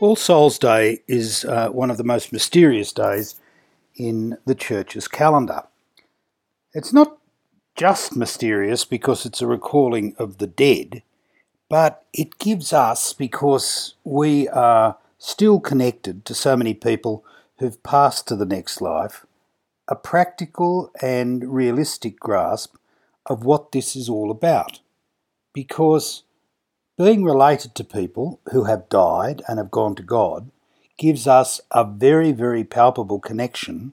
All Souls Day is uh, one of the most mysterious days in the church's calendar. It's not just mysterious because it's a recalling of the dead, but it gives us, because we are still connected to so many people who've passed to the next life, a practical and realistic grasp of what this is all about. Because being related to people who have died and have gone to God gives us a very, very palpable connection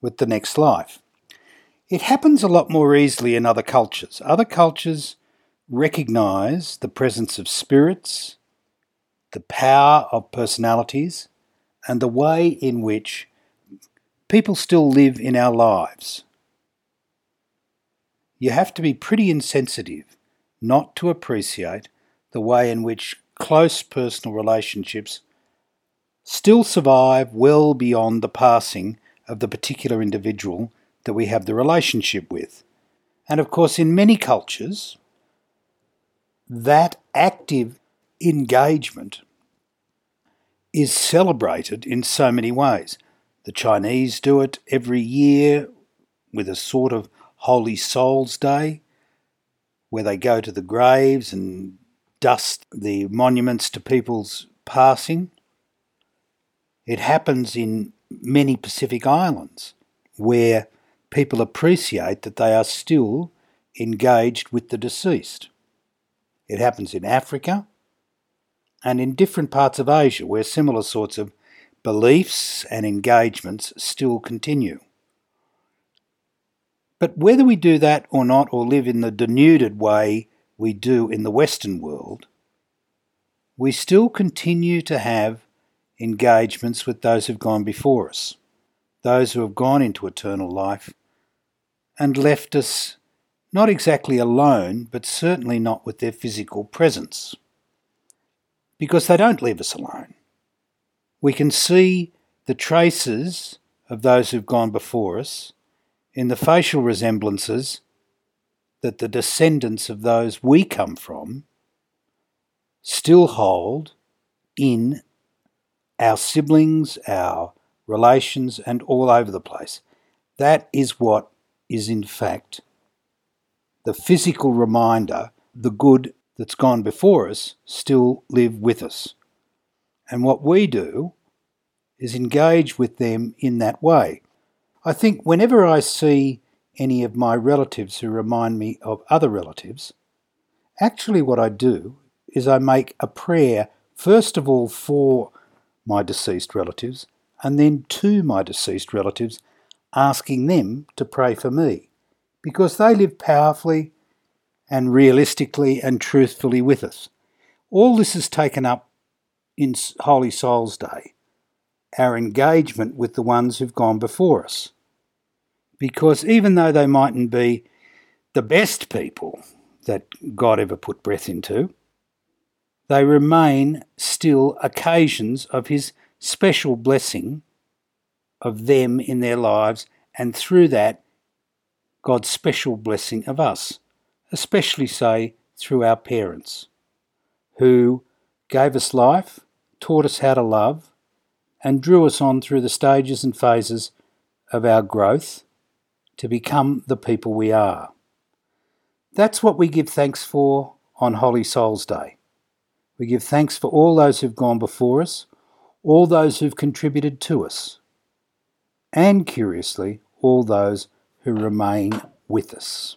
with the next life. It happens a lot more easily in other cultures. Other cultures recognize the presence of spirits, the power of personalities, and the way in which people still live in our lives. You have to be pretty insensitive not to appreciate the way in which close personal relationships still survive well beyond the passing of the particular individual that we have the relationship with. And of course, in many cultures, that active engagement is celebrated in so many ways. The Chinese do it every year with a sort of Holy Souls Day, where they go to the graves and dust the monuments to people's passing. It happens in many Pacific islands where people appreciate that they are still engaged with the deceased. It happens in Africa and in different parts of Asia where similar sorts of beliefs and engagements still continue. But whether we do that or not, or live in the denuded way we do in the Western world, we still continue to have engagements with those who've gone before us, those who have gone into eternal life and left us not exactly alone, but certainly not with their physical presence. Because they don't leave us alone. We can see the traces of those who've gone before us in the facial resemblances that the descendants of those we come from still hold in our siblings, our relations, and all over the place. That is what is, in fact, the physical reminder the good that's gone before us still live with us. And what we do is engage with them in that way. I think whenever I see any of my relatives who remind me of other relatives, actually what I do is I make a prayer, first of all, for my deceased relatives, and then to my deceased relatives, asking them to pray for me, because they live powerfully and realistically and truthfully with us. All this is taken up in Holy Souls Day, our engagement with the ones who've gone before us because even though they mightn't be the best people that God ever put breath into, they remain still occasions of His special blessing of them in their lives, and through that, God's special blessing of us, especially, say, through our parents, who gave us life, taught us how to love, and drew us on through the stages and phases of our growth to become the people we are. That's what we give thanks for on Holy Souls Day. We give thanks for all those who've gone before us, all those who've contributed to us, and curiously, all those who remain with us.